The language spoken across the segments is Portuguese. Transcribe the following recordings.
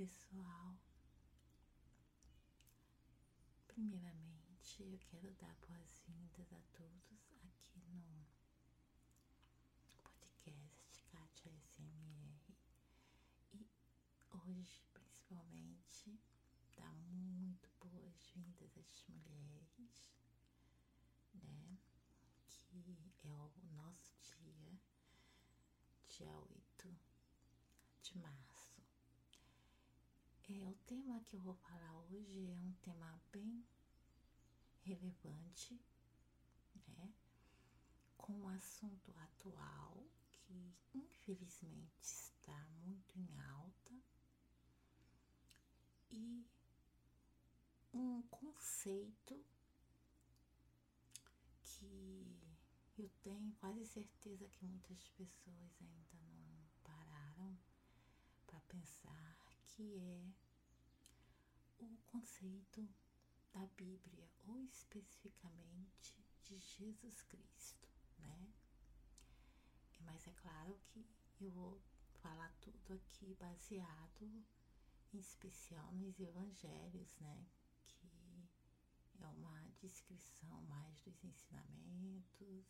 pessoal, primeiramente eu quero dar boas-vindas a todos aqui no podcast Kátia SMR e hoje principalmente dar muito boas-vindas às mulheres, né? Que é o nosso dia, dia 8 de março é, o tema que eu vou falar hoje é um tema bem relevante, né? Com um assunto atual que infelizmente está muito em alta e um conceito que eu tenho quase certeza que muitas pessoas ainda não pararam para pensar que é o conceito da Bíblia, ou especificamente de Jesus Cristo, né? Mas é claro que eu vou falar tudo aqui baseado em especial nos evangelhos, né? Que é uma descrição mais dos ensinamentos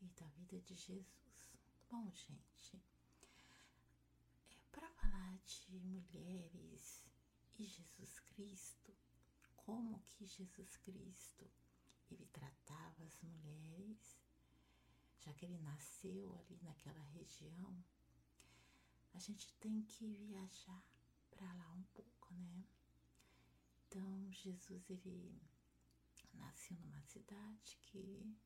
e da vida de Jesus. Bom, gente, para falar de mulheres e Jesus Cristo, como que Jesus Cristo ele tratava as mulheres, já que ele nasceu ali naquela região, a gente tem que viajar para lá um pouco, né? Então Jesus ele nasceu numa cidade que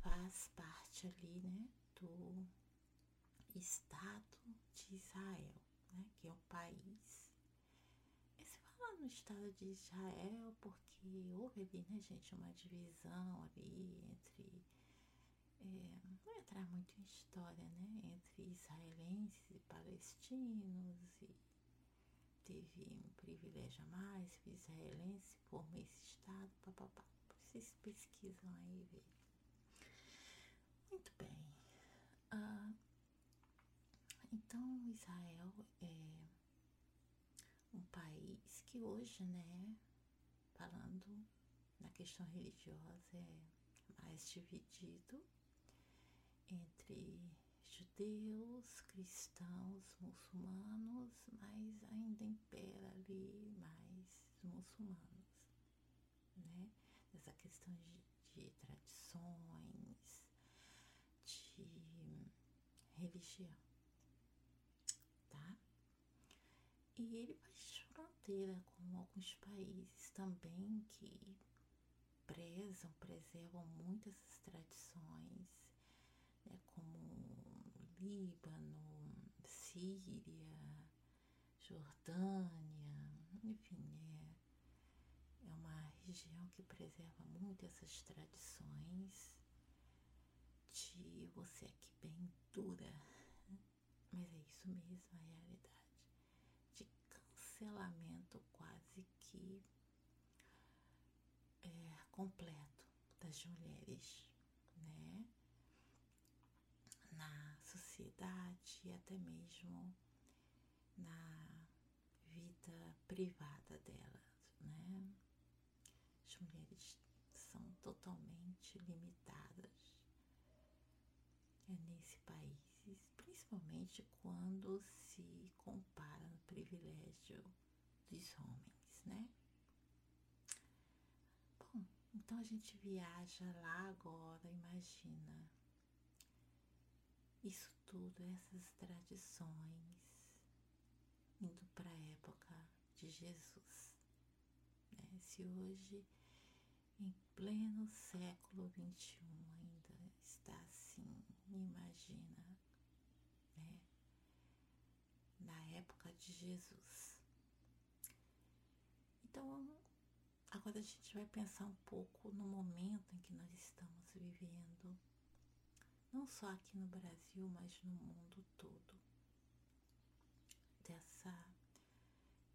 faz parte ali, né, do Estado de Israel, né, que é o país. E se fala no Estado de Israel porque houve ali, né, gente, uma divisão ali entre. É, não entrar muito em história, né, entre israelenses e palestinos e teve um privilégio a mais, o israelense formou esse estado, papapá. Vocês pesquisam aí, vê. Muito bem. Uh, então, Israel é um país que hoje, né, falando na questão religiosa, é mais dividido entre judeus, cristãos, muçulmanos, mas ainda impera ali mais muçulmanos, né? Essa questão de, de tradições, de religião tá? E ele faz fronteira com alguns países também que prezam, preservam muitas tradições, né, como Líbano, Síria, Jordânia, enfim, é, é uma região que preserva muito essas tradições de você aqui bem dura mas é isso mesmo, a realidade. Cancelamento quase que é, completo das mulheres, né? Na sociedade e até mesmo na vida privada delas, né? As mulheres são totalmente limitadas é nesse país principalmente quando se compara no privilégio dos homens, né? Bom, então a gente viaja lá agora, imagina. Isso tudo, essas tradições, indo para a época de Jesus. Né? Se hoje, em pleno século XXI, ainda está assim, imagina né? Na época de Jesus. Então, agora a gente vai pensar um pouco no momento em que nós estamos vivendo, não só aqui no Brasil, mas no mundo todo. Dessa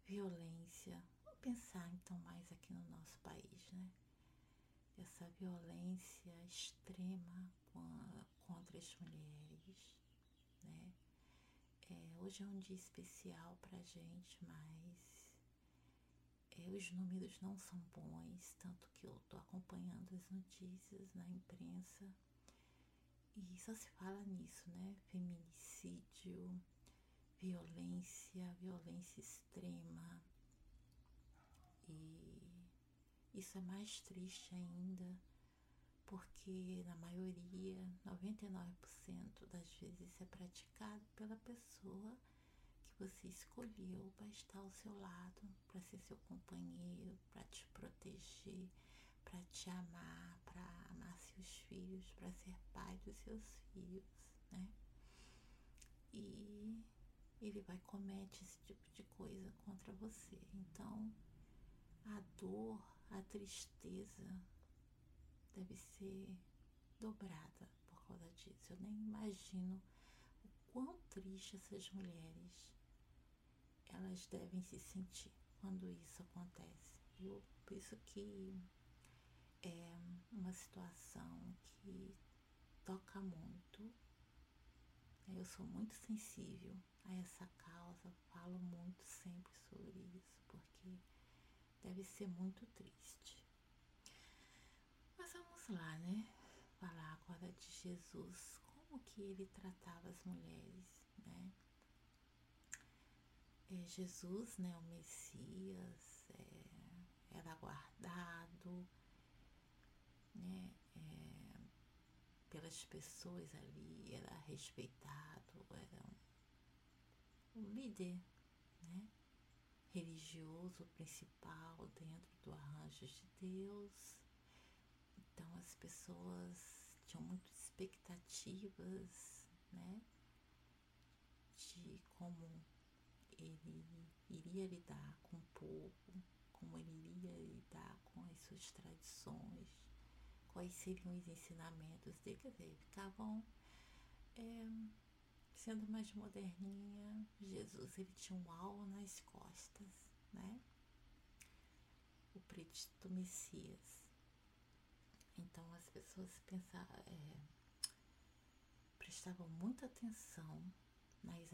violência, vamos pensar então mais aqui no nosso país, né? Essa violência extrema contra as mulheres, né? É, hoje é um dia especial pra gente, mas é, os números não são bons, tanto que eu tô acompanhando as notícias na imprensa e só se fala nisso, né? Feminicídio, violência, violência extrema. E isso é mais triste ainda, porque na maioria, 99% das vezes é praticado pela pessoa que você escolheu para estar ao seu lado, para ser seu companheiro, para te proteger, para te amar, para amar seus filhos, para ser pai dos seus filhos, né? E ele vai comete esse tipo de coisa contra você. Então, a dor, a tristeza deve ser dobrada por causa disso. Eu nem imagino o quão triste essas mulheres elas devem se sentir quando isso acontece. Eu, por isso que é uma situação que toca muito. Eu sou muito sensível a essa causa, falo muito sempre sobre isso, porque deve ser muito triste. Mas vamos lá, né? Falar agora de Jesus, como que ele tratava as mulheres, né? É, Jesus, né, o Messias, é, era guardado, né, é, pelas pessoas ali, era respeitado, era um, um líder, né, religioso principal dentro do arranjo de Deus. Então as pessoas tinham muitas expectativas, né, de como ele iria lidar com o povo, como ele iria lidar com as suas tradições, quais seriam os ensinamentos dele, quer dizer, ficavam é, sendo mais moderninha, Jesus ele tinha um alvo nas costas, né? O predito Messias. As pessoas pensavam, é, prestavam muita atenção nas,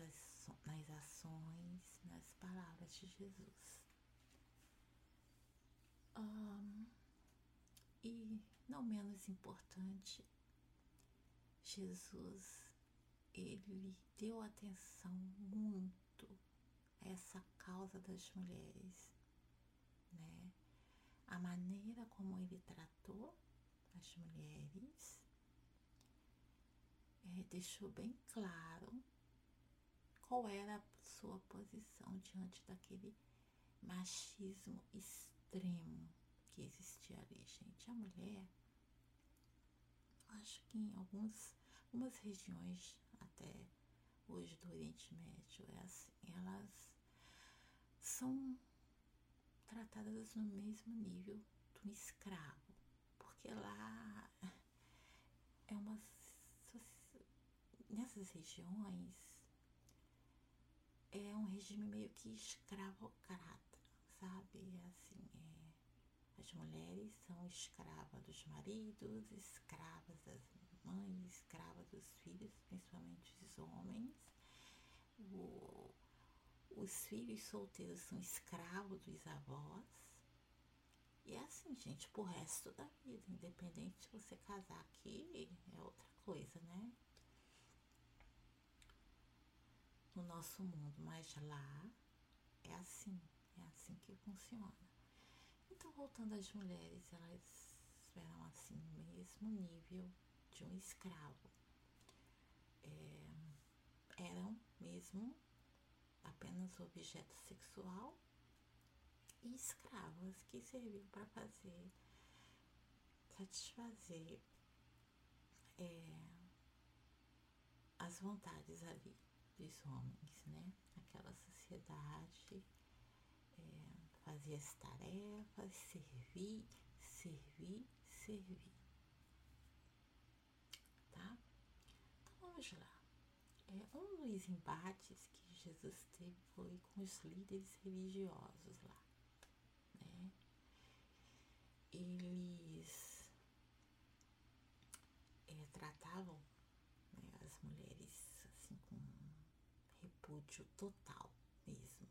nas ações, nas palavras de Jesus. Um, e não menos importante, Jesus ele deu atenção muito a essa causa das mulheres, né? A maneira como ele tratou as mulheres é, deixou bem claro qual era a sua posição diante daquele machismo extremo que existia ali, gente. A mulher, acho que em alguns, algumas regiões até hoje do Oriente Médio, é assim, elas são tratadas no mesmo nível do escravo, lá é uma nessas regiões é um regime meio que escravocrata, sabe? Assim, é, as mulheres são escravas dos maridos, escravas das mães, escravas dos filhos, principalmente os homens. O, os filhos solteiros são escravos dos avós. E é assim, gente, pro resto da vida, independente se você casar aqui, é outra coisa, né? no nosso mundo, mas lá é assim, é assim que funciona. Então, voltando às mulheres, elas eram assim, no mesmo nível de um escravo. É, eram mesmo apenas objeto sexual e escravas que serviam para fazer, satisfazer é, as vontades ali dos homens, né? Aquela sociedade é, fazia as tarefas, servir, servir, servir. Tá? Então vamos lá. É, um dos embates que Jesus teve foi com os líderes religiosos lá. Eles é, tratavam né, as mulheres assim com repúdio total mesmo.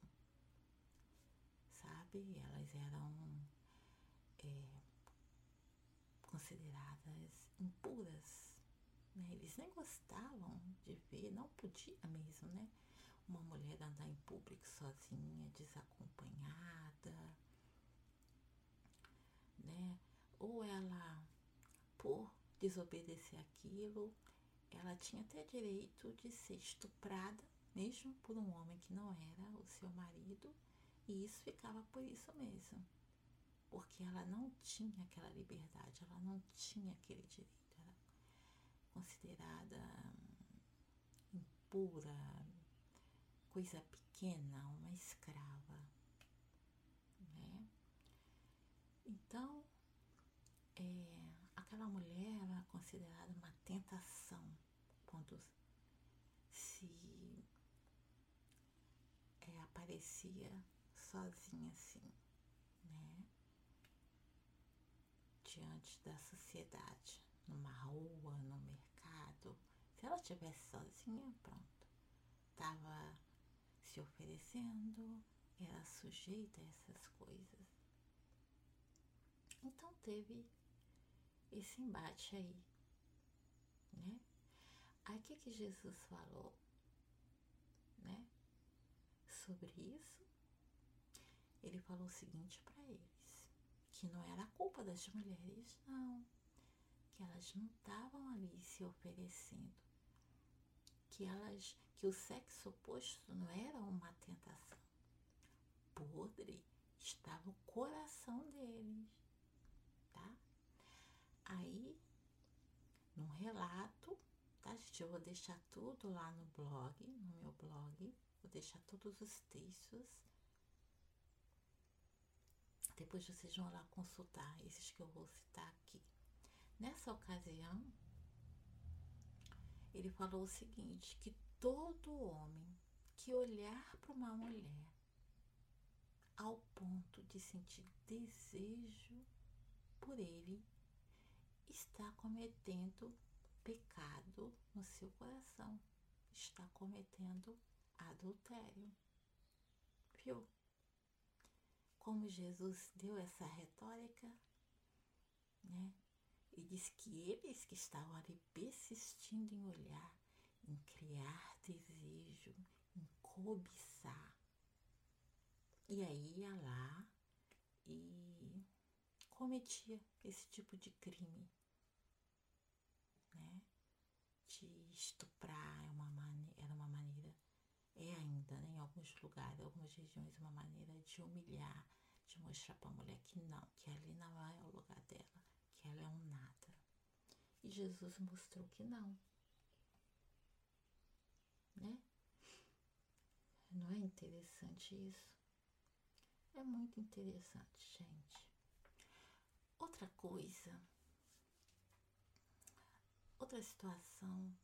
Sabe? Elas eram é, consideradas impuras. Né? Eles nem gostavam de ver, não podia mesmo, né? Uma mulher andar em público sozinha, desacompanhada, né? Ou ela, por desobedecer aquilo, ela tinha até direito de ser estuprada, mesmo por um homem que não era o seu marido, e isso ficava por isso mesmo. Porque ela não tinha aquela liberdade, ela não tinha aquele direito, era considerada impura, coisa pequena, uma escrava. Né? Então, é, aquela mulher era considerada uma tentação quando se é, aparecia sozinha assim, né? Diante da sociedade, numa rua, no mercado. Se ela estivesse sozinha, pronto. Tava se oferecendo, era sujeita a essas coisas. Então teve esse embate aí, né? Aí o que, que Jesus falou, né? Sobre isso, ele falou o seguinte para eles, que não era culpa das mulheres, não, que elas não estavam ali se oferecendo, que elas, que o sexo oposto não era uma tentação, podre estava o coração deles? Aí, num relato, tá, gente? Eu vou deixar tudo lá no blog, no meu blog. Vou deixar todos os textos. Depois vocês vão lá consultar esses que eu vou citar aqui. Nessa ocasião, ele falou o seguinte: que todo homem que olhar para uma mulher ao ponto de sentir desejo por ele está cometendo pecado no seu coração, está cometendo adultério. Viu? Como Jesus deu essa retórica, né? E disse que eles que estavam ali persistindo em olhar, em criar desejo, em cobiçar. E aí ia lá e cometia esse tipo de crime? De estuprar é uma era uma maneira, é ainda né, em alguns lugares, algumas regiões, uma maneira de humilhar, de mostrar para a mulher que não, que ali não é o lugar dela, que ela é um nada. E Jesus mostrou que não. Né? Não é interessante isso? É muito interessante, gente. Outra coisa Outra situação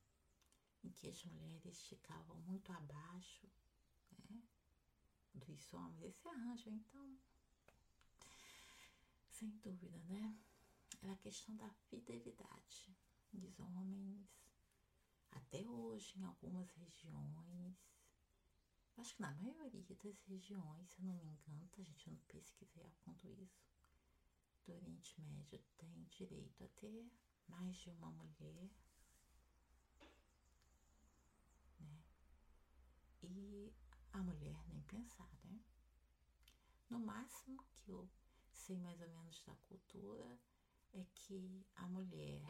em que as mulheres ficavam muito abaixo né, dos homens, esse arranjo, então, sem dúvida, né? Era a questão da fidelidade dos homens, até hoje, em algumas regiões. Acho que na maioria das regiões, se eu não me engano, a gente não pesquisei a fundo isso. Do Oriente Médio tem direito a ter mais de uma mulher, né? E a mulher nem pensar, né? No máximo que eu sei mais ou menos da cultura é que a mulher,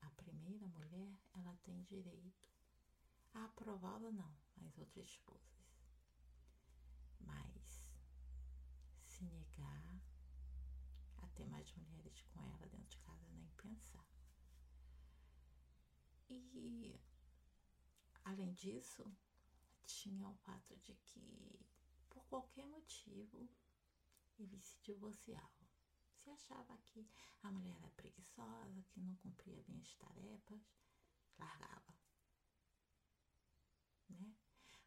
a primeira mulher, ela tem direito a aprová-la não, as outras esposas. Mas se negar a ter mais mulheres com ela dentro de casa, nem pensar. E, além disso, tinha o fato de que, por qualquer motivo, eles se divorciavam. Se achava que a mulher era preguiçosa, que não cumpria bem as tarefas, largava. Né?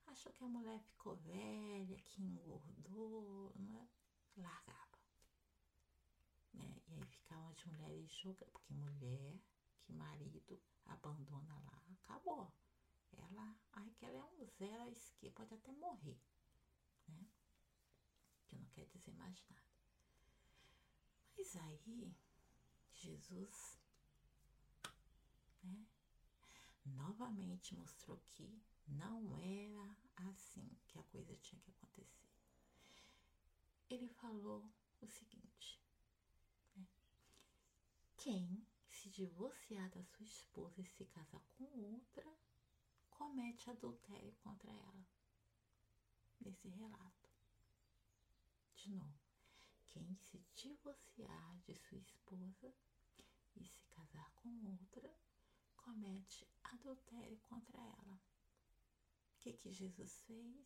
Achou que a mulher ficou velha, que engordou, né? largava. Né? E aí ficavam as mulheres jogando, porque mulher marido abandona lá, acabou. ela, ai, que ela é um zero à esquerda, pode até morrer, né? Que não quer dizer mais nada. Mas aí, Jesus, né? Novamente mostrou que não era assim que a coisa tinha que acontecer. Ele falou o seguinte: né? quem se divorciar da sua esposa e se casar com outra, comete adultério contra ela. Nesse relato. De novo, quem se divorciar de sua esposa e se casar com outra, comete adultério contra ela. O que, que Jesus fez?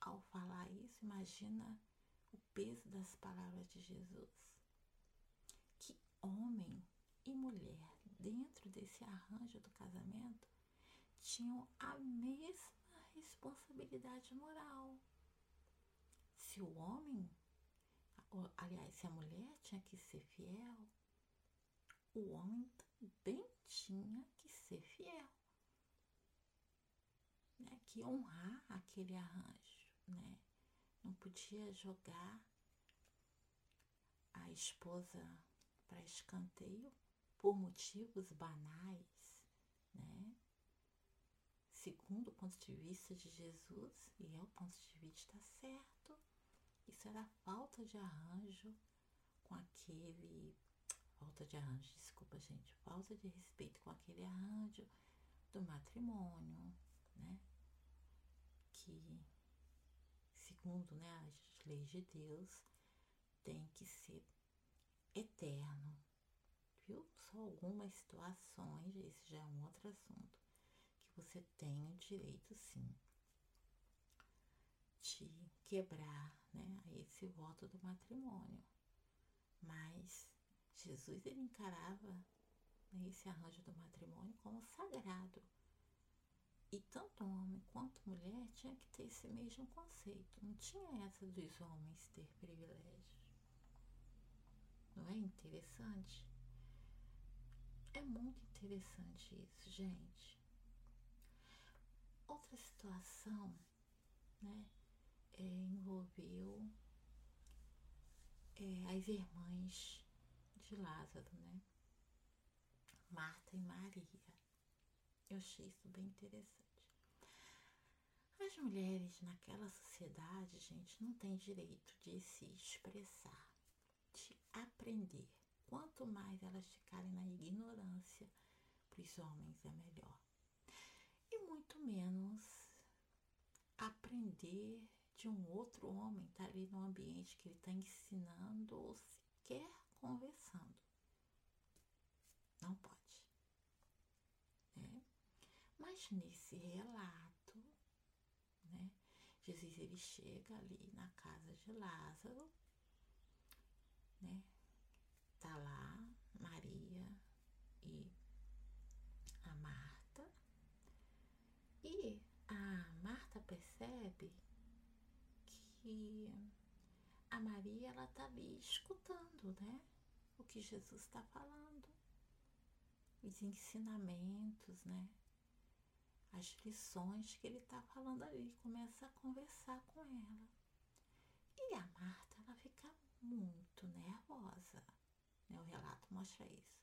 Ao falar isso, imagina o peso das palavras de Jesus. Que homem e mulher, dentro desse arranjo do casamento, tinham a mesma responsabilidade moral. Se o homem, aliás, se a mulher tinha que ser fiel, o homem também tinha que ser fiel. Né? Que honrar aquele arranjo, né? Não podia jogar a esposa para escanteio por motivos banais, né? Segundo o ponto de vista de Jesus, e é o ponto de vista certo, isso era falta de arranjo com aquele. Falta de arranjo, desculpa, gente. Falta de respeito com aquele arranjo do matrimônio, né? Que, segundo né, as leis de Deus, tem que ser eterno, viu? Só algumas situações, esse já é um outro assunto, que você tem o direito sim de quebrar né, esse voto do matrimônio. Mas Jesus ele encarava né, esse arranjo do matrimônio como sagrado. E tanto homem quanto mulher tinha que ter esse mesmo conceito. Não tinha essa dos homens ter privilégios. Não é interessante? É muito interessante isso, gente. Outra situação, né, é, envolveu é, as irmãs de Lázaro, né? Marta e Maria. Eu achei isso bem interessante. As mulheres naquela sociedade, gente, não têm direito de se expressar, de aprender quanto mais elas ficarem na ignorância, para os homens é melhor. E muito menos aprender de um outro homem, tá ali no ambiente que ele está ensinando ou sequer conversando. Não pode. Né? Mas nesse relato, né, Jesus ele chega ali na casa de Lázaro, né, tá lá Maria e a Marta. E a Marta percebe que a Maria ela tá ali escutando, né? O que Jesus está falando, os ensinamentos, né? As lições que ele está falando ali, começa a conversar com ela. E a Marta ela fica muito nervosa. Né? O relato mostra isso.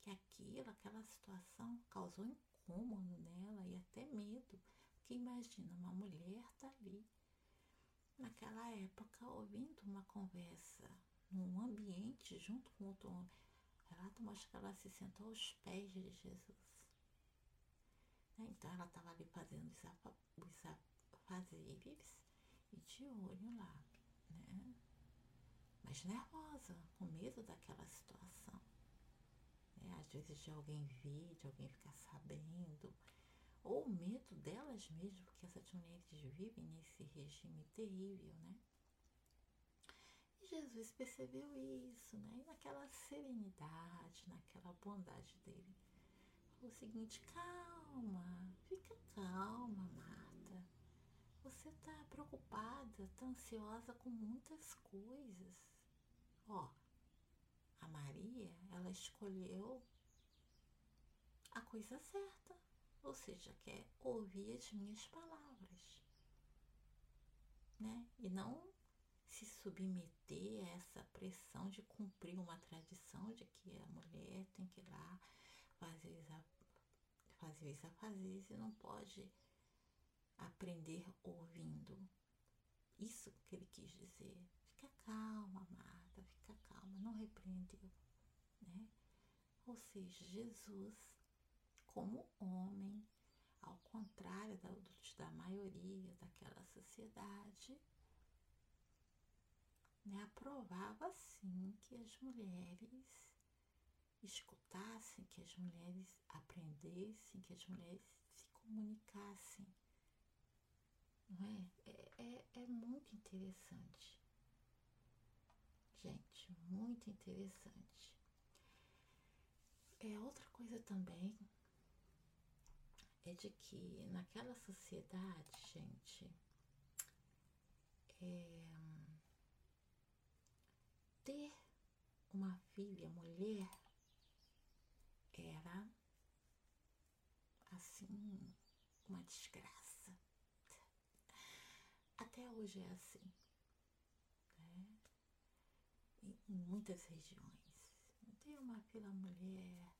Que aquilo, aquela situação causou incômodo nela e até medo. Porque imagina, uma mulher tá ali, naquela época, ouvindo uma conversa num ambiente junto com outro homem. O relato mostra que ela se sentou aos pés de Jesus. Né? Então ela estava ali fazendo os afazeres e de olho lá, né? Mas nervosa, com medo daquela situação. Né? Às vezes de alguém vir, de alguém ficar sabendo, ou medo delas mesmas, porque essas mulheres vivem nesse regime terrível, né? E Jesus percebeu isso, né? E naquela serenidade, naquela bondade dele, falou o seguinte: calma, fica calma, Marta. Você tá preocupada, tá ansiosa com muitas coisas. Ó, a Maria, ela escolheu a coisa certa. ou seja, quer ouvir as minhas palavras, né? E não se submeter a essa pressão de cumprir uma tradição de que a mulher tem que ir lá fazer fazer isso, fazer isso e não pode aprender ouvindo. Isso que ele quis dizer. Fica calma, Marta, não repreendeu, né? Ou seja, Jesus, como homem, ao contrário da, da maioria daquela sociedade, né, aprovava sim que as mulheres escutassem, que as mulheres aprendessem, que as mulheres se comunicassem. Não é? É, é, é muito interessante. Gente, muito interessante. É outra coisa também é de que naquela sociedade, gente, é, ter uma filha mulher era assim uma desgraça. Até hoje é assim, né? Em, muitas regiões. Ter uma filha mulher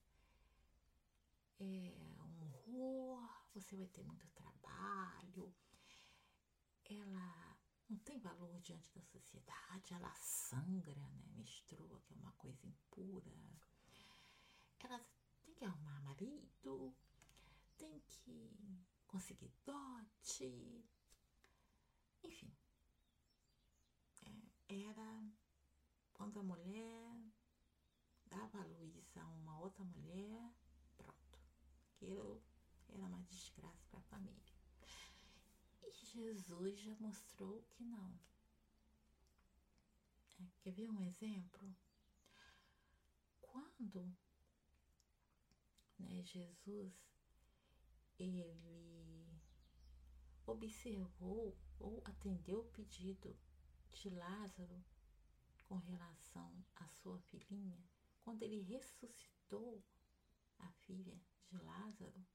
é um horror, você vai ter muito trabalho, ela não tem valor diante da sociedade, ela sangra, né? menstrua, que é uma coisa impura. Ela tem que arrumar marido, tem que conseguir dote, enfim. É, era quando a mulher dava luz a uma outra mulher, pronto. Aquilo era uma desgraça para a família. Jesus já mostrou que não. É, quer ver um exemplo? Quando né, Jesus ele observou ou atendeu o pedido de Lázaro com relação à sua filhinha, quando ele ressuscitou a filha de Lázaro,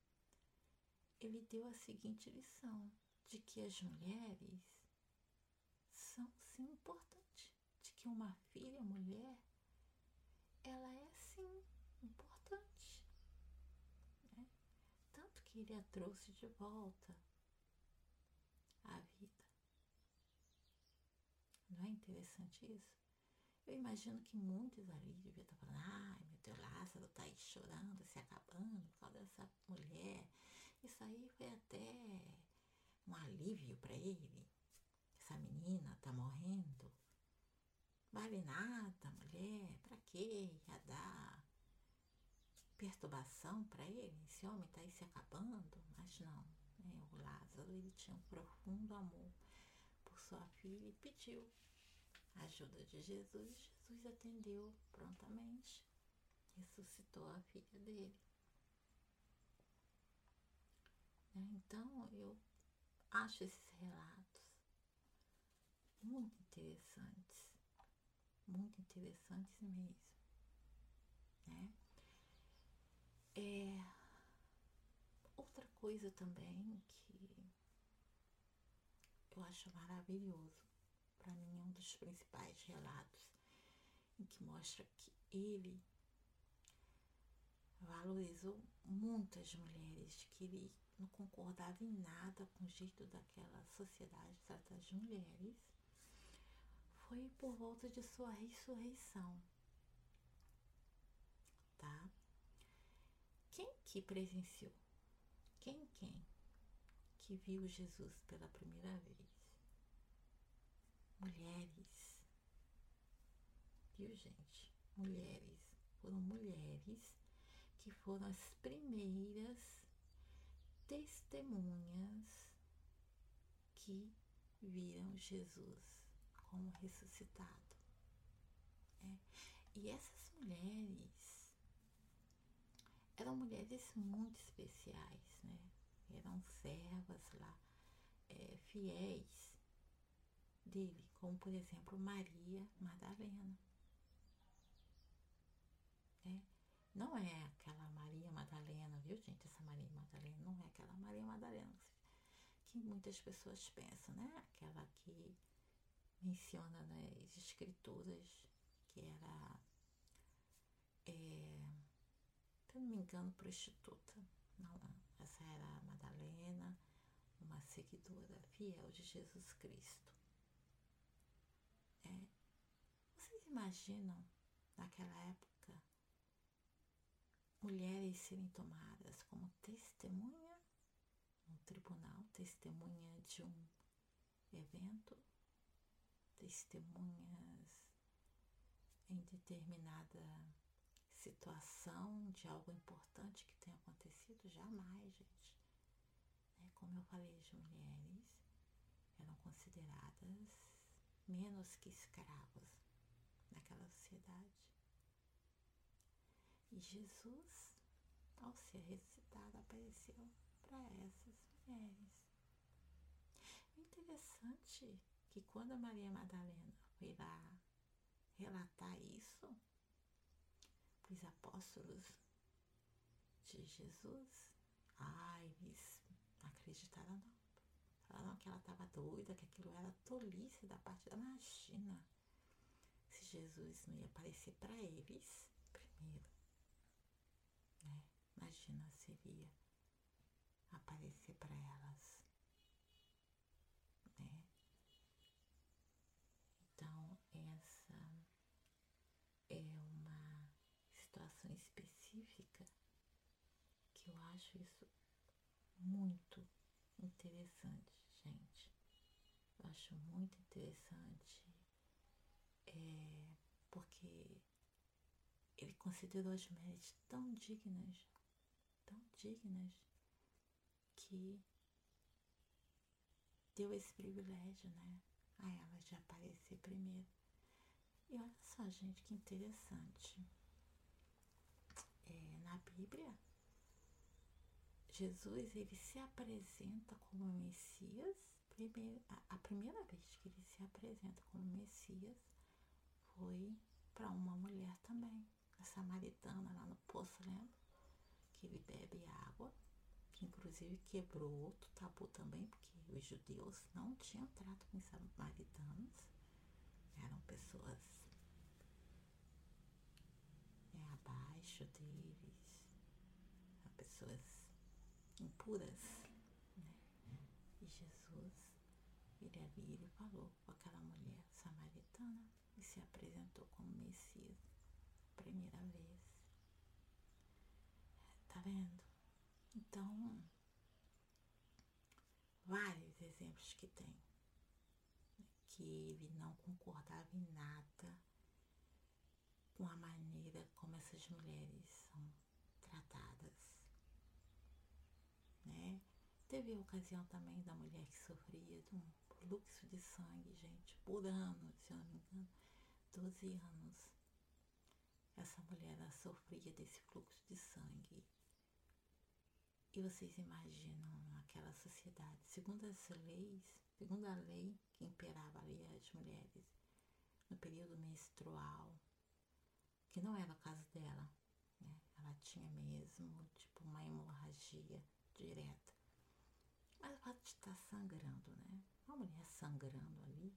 ele deu a seguinte lição: de que as mulheres são sim importantes, de que uma filha mulher ela é sim importante. Né? Tanto que ele a trouxe de volta à vida. Não é interessante isso? Eu imagino que muitos ali deviam estar falando, ai meu Deus, Lázaro está aí chorando, se acabando por causa dessa mulher. Isso aí foi até um alívio para ele. Essa menina tá morrendo. Vale nada, mulher. Para quê? Ia dar perturbação para ele? Esse homem tá aí se acabando? Mas não. Né? O Lázaro ele tinha um profundo amor por sua filha e pediu ajuda de Jesus. Jesus atendeu prontamente, ressuscitou a filha dele. Né? Então eu acho esses relatos muito interessantes, muito interessantes mesmo, né? É outra coisa também que eu acho maravilhoso, para mim é um dos principais relatos em que mostra que ele valorizou muitas mulheres, que ele não concordava em nada com o jeito daquela sociedade tratar as mulheres, foi por volta de sua ressurreição. Tá? Quem que presenciou? Quem, quem que viu Jesus pela primeira vez? Mulheres. Viu, gente? Mulheres. Foram mulheres que foram as primeiras testemunhas que viram Jesus como ressuscitado. É. E essas mulheres eram mulheres muito especiais, né? Eram servas lá, é, fiéis dele, como por exemplo Maria Madalena. É. Não é aquela Maria Madalena, viu, gente? Essa Maria Madalena não é aquela Maria Madalena que muitas pessoas pensam, né? Aquela que menciona nas escrituras que era, é, se não me engano, prostituta. Não, essa era a Madalena, uma seguidora fiel de Jesus Cristo. É, vocês imaginam, naquela época, mulheres serem tomadas como testemunha no tribunal, testemunha de um evento, testemunhas em determinada situação de algo importante que tenha acontecido? Jamais, gente. Né? Como eu falei, as mulheres eram consideradas menos que escravos naquela sociedade. E Jesus, ao ser ressuscitado, apareceu para essas mulheres. O interessante que quando a Maria Madalena foi lá relatar isso para os apóstolos de Jesus, ai, eles acreditaram não. Falaram que ela estava doida, que aquilo era tolice da parte da Imagina se Jesus não ia aparecer para eles primeiro. Né? Imagina se aparecer para elas. Né? Então, essa é uma situação específica que eu acho isso muito interessante, acho muito interessante é, porque ele considerou as mulheres tão dignas, tão dignas, que deu esse privilégio, né, a elas de aparecer primeiro. E olha só, gente, que interessante. É, na Bíblia, Jesus ele se apresenta como Messias. Primeiro, a, a primeira vez que ele se apresenta como Messias foi para uma mulher também, a samaritana lá no poço, lembra? Que ele bebe água, que inclusive quebrou outro tabu também, porque os judeus não tinham trato com os samaritanos, eram pessoas né, abaixo deles, pessoas impuras, né? E Jesus, ele ali, ele falou com aquela mulher samaritana, e se apresentou como Messias, primeira vez. Tá vendo? Então, vários exemplos que tem, né, que ele não concordava em nada com a maneira como essas mulheres são tratadas, né? Teve a ocasião também da mulher que sofria de um fluxo de sangue, gente, por anos, se eu não me engano 12 anos. Essa mulher sofria desse fluxo de sangue. E vocês imaginam naquela sociedade, segundo as leis, segundo a lei que imperava ali as mulheres no período menstrual, que não era o caso dela, né? Ela tinha mesmo, tipo, uma hemorragia direta. Mas o estar sangrando, né? Uma mulher sangrando ali,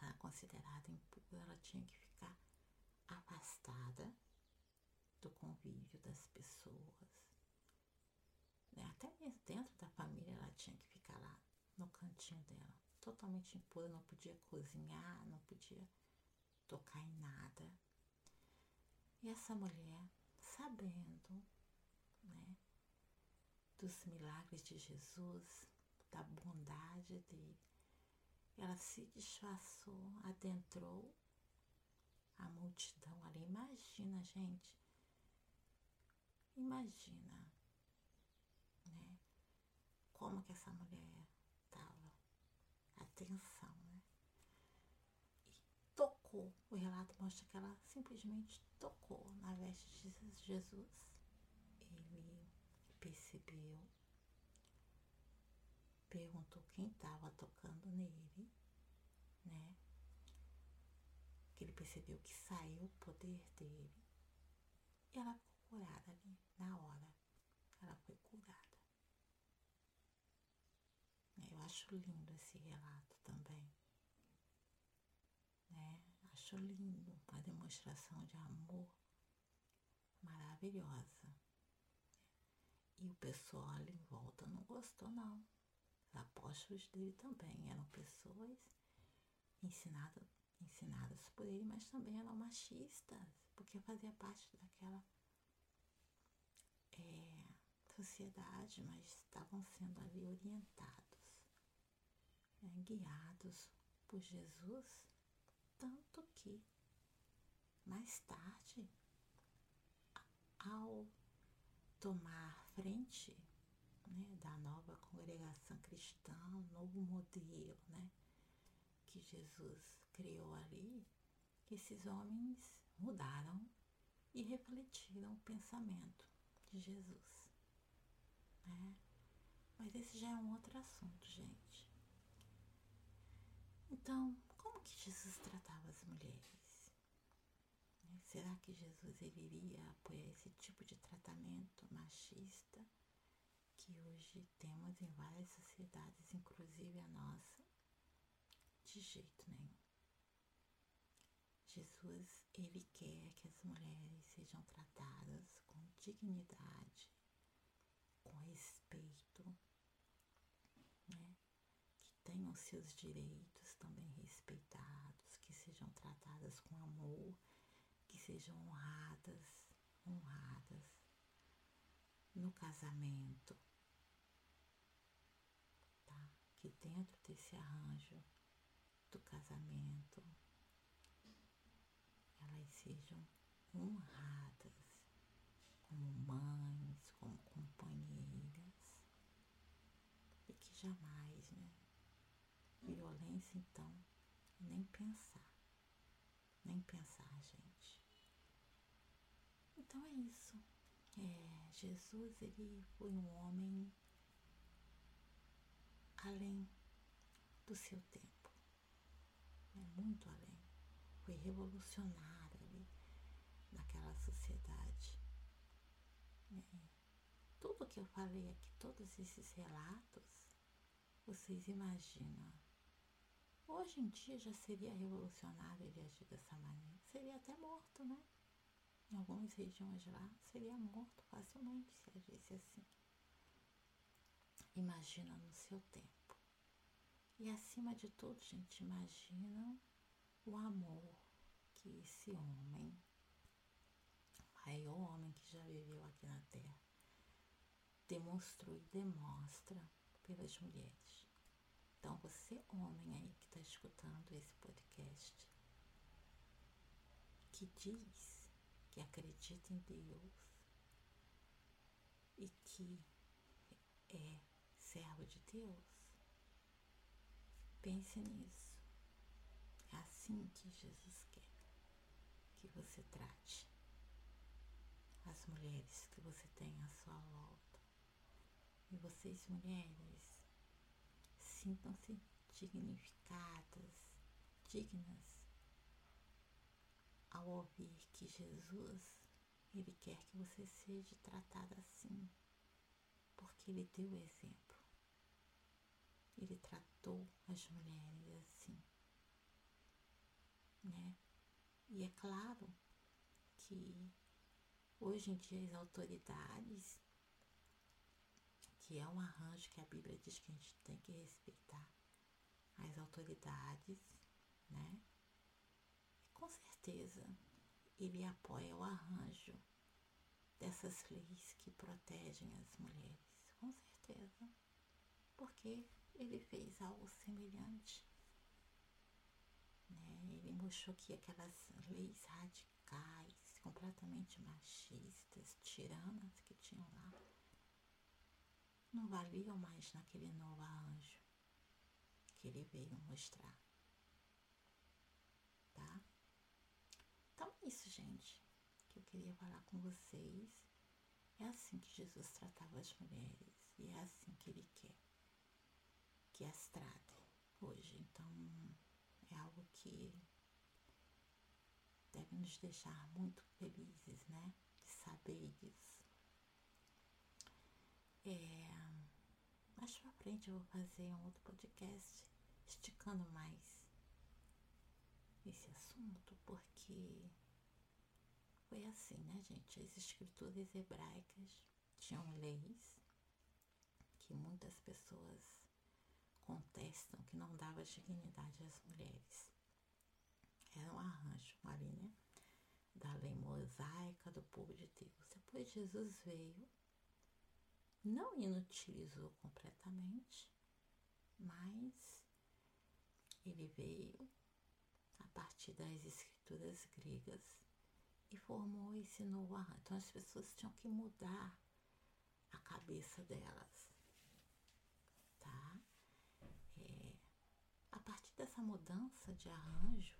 era considerada impura, ela tinha que ficar afastada do convívio das pessoas. Né? Até mesmo dentro da família ela tinha que ficar lá no cantinho dela, totalmente impura, não podia cozinhar, não podia tocar em nada. E essa mulher, sabendo né, dos milagres de Jesus, da bondade dele, ela se disfarçou, adentrou a multidão ali. Imagina, gente. Imagina, né? Como que essa mulher estava. Atenção, né? E tocou. O relato mostra que ela simplesmente tocou na veste de Jesus. Ele percebeu perguntou quem estava tocando nele, né? Que ele percebeu que saiu o poder dele. E ela ficou curada ali, na hora. Ela foi curada. Eu acho lindo esse relato também. Né? Acho lindo uma demonstração de amor maravilhosa. E o pessoal ali em volta não gostou, não. Os apóstolos dele também eram pessoas ensinadas, ensinadas por ele, mas também eram machistas, porque fazia parte daquela é, sociedade, mas estavam sendo ali orientados, né, guiados por Jesus, tanto que mais tarde, ao tomar frente congregação cristã, um novo modelo né, que Jesus criou ali, esses homens mudaram e refletiram o pensamento de Jesus. Né? Mas esse já é um outro assunto, gente. Então, como que Jesus tratava as mulheres? Será que Jesus ele iria apoiar esse tipo de tratamento machista que hoje temos em várias sociedades, inclusive a nossa? De jeito nenhum. Jesus, ele quer que as mulheres sejam tratadas com dignidade, com respeito, né? Que tenham seus direitos também respeitados, que sejam tratadas com amor, que sejam honradas, honradas no casamento, tá? Que dentro desse arranjo do casamento elas sejam honradas como mães, como companheiras e que jamais, né? Violência, então, nem pensar, nem pensar, gente. Então é isso. É, Jesus, ele foi um homem além do seu tempo, é muito além foi revolucionário ali naquela sociedade. É. Tudo que eu falei aqui, todos esses relatos, vocês imaginam. Hoje em dia já seria revolucionário ele agir dessa maneira. Seria até morto, né? Em algumas regiões lá, seria morto facilmente se agisse assim. Imagina no seu tempo. E acima de tudo, gente, imagina o amor que esse homem, o maior homem que já viveu aqui na Terra, demonstrou e demonstra pelas mulheres. Então, você, homem aí que está escutando esse podcast, que diz que acredita em Deus e que é servo de Deus, pense nisso assim que Jesus quer que você trate as mulheres que você tem à sua volta. E vocês, mulheres, sintam-se dignificadas, dignas ao ouvir que Jesus, ele quer que você seja tratada assim, porque ele deu o exemplo. Ele tratou as mulheres assim né? E é claro que hoje em dia as autoridades, que é um arranjo que a Bíblia diz que a gente tem que respeitar, as autoridades, né? Com certeza ele apoia o arranjo dessas leis que protegem as mulheres, com certeza, porque ele fez algo semelhante né? Ele mostrou que aquelas leis radicais, completamente machistas, tiranas que tinham lá, não valiam mais naquele novo arranjo que ele veio mostrar. Tá? Então é isso, gente, que eu queria falar com vocês. É assim que Jesus tratava as mulheres e é assim que ele quer que as trate hoje. Então, é algo que deve nos deixar muito felizes, né? saber disso. É, mais pra frente eu vou fazer um outro podcast esticando mais esse assunto, porque foi assim, né, gente? As escrituras hebraicas tinham leis que muitas pessoas contestam que não dava dignidade às mulheres. Era um arranjo ali, né? Da lei mosaica do povo de Deus. Depois Jesus veio, não inutilizou completamente, mas ele veio a partir das escrituras gregas e formou esse novo arranjo. Então as pessoas tinham que mudar a cabeça delas, tá? É, a partir dessa mudança de arranjo,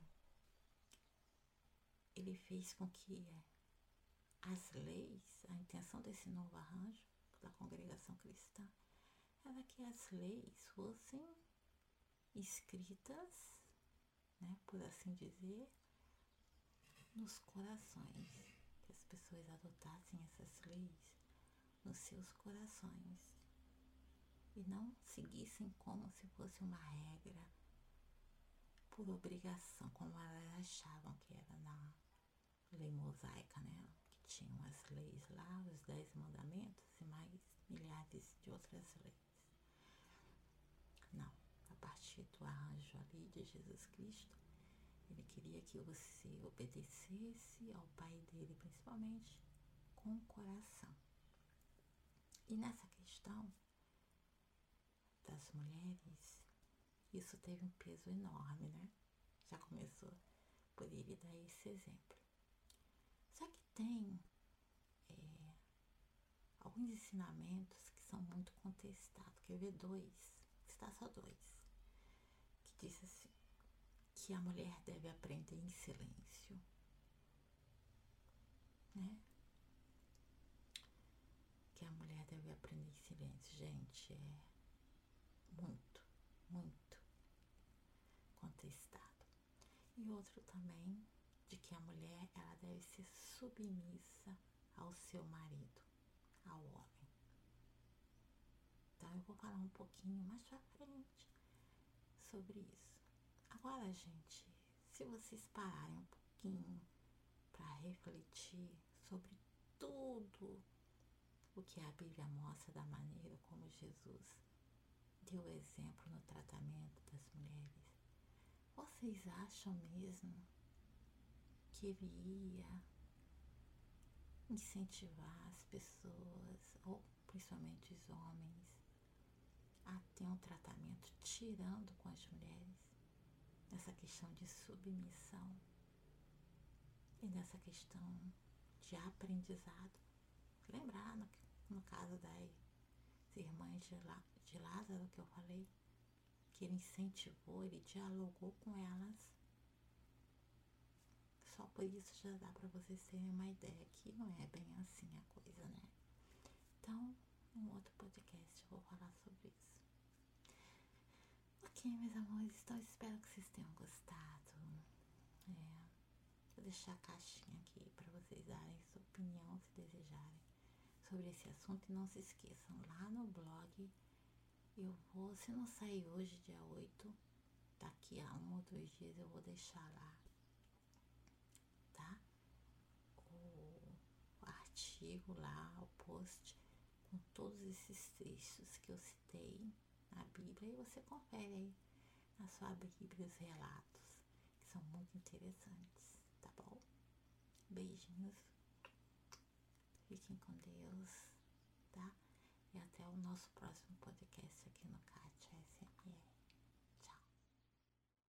ele fez com que as leis, a intenção desse novo arranjo da congregação cristã era que as leis fossem escritas, né, por assim dizer, nos corações, que as pessoas adotassem essas leis nos seus corações e não seguissem como se fosse uma regra por obrigação, como elas achavam que era na lei mosaica, né? Que tinham as leis lá, os dez mandamentos e mais milhares de outras leis. Não, a partir do arranjo ali de Jesus Cristo, ele queria que você obedecesse ao Pai dele, principalmente com o coração. E nessa questão das mulheres, isso teve um peso enorme, né? Já começou por ele dar esse exemplo. Só que tem é, alguns ensinamentos que são muito contestados. Quer ver dois? Está só dois. Que diz assim, que a mulher deve aprender em silêncio. Né? Que a mulher deve aprender em silêncio. Gente, é muito, muito contestado. E outro também de que a mulher ela deve ser submissa ao seu marido, ao homem. Então eu vou falar um pouquinho mais pra frente sobre isso. Agora, gente, se vocês pararem um pouquinho para refletir sobre tudo o que a Bíblia mostra da maneira como Jesus deu exemplo no tratamento das mulheres, vocês acham mesmo que ele ia incentivar as pessoas, ou principalmente os homens, a ter um tratamento tirando com as mulheres? nessa questão de submissão e nessa questão de aprendizado. Lembrar, no, no caso das irmãs de, de Lázaro que eu falei, que ele incentivou, ele dialogou com elas. Só por isso já dá para vocês terem uma ideia que não é bem assim a coisa, né? Então, um outro podcast eu vou falar sobre isso. Ok, meus amores, então espero que vocês tenham gostado. É, vou deixar a caixinha aqui para vocês darem sua opinião, se desejarem, sobre esse assunto. E não se esqueçam, lá no blog eu vou, se não sair hoje, dia 8, daqui a um ou dois dias eu vou deixar lá, tá? O artigo lá, o post, com todos esses trechos que eu citei na Bíblia e você confere aí na sua Bíblia os relatos, que são muito interessantes, tá bom? Beijinhos, fiquem com Deus, tá? até o nosso próximo podcast aqui no CAT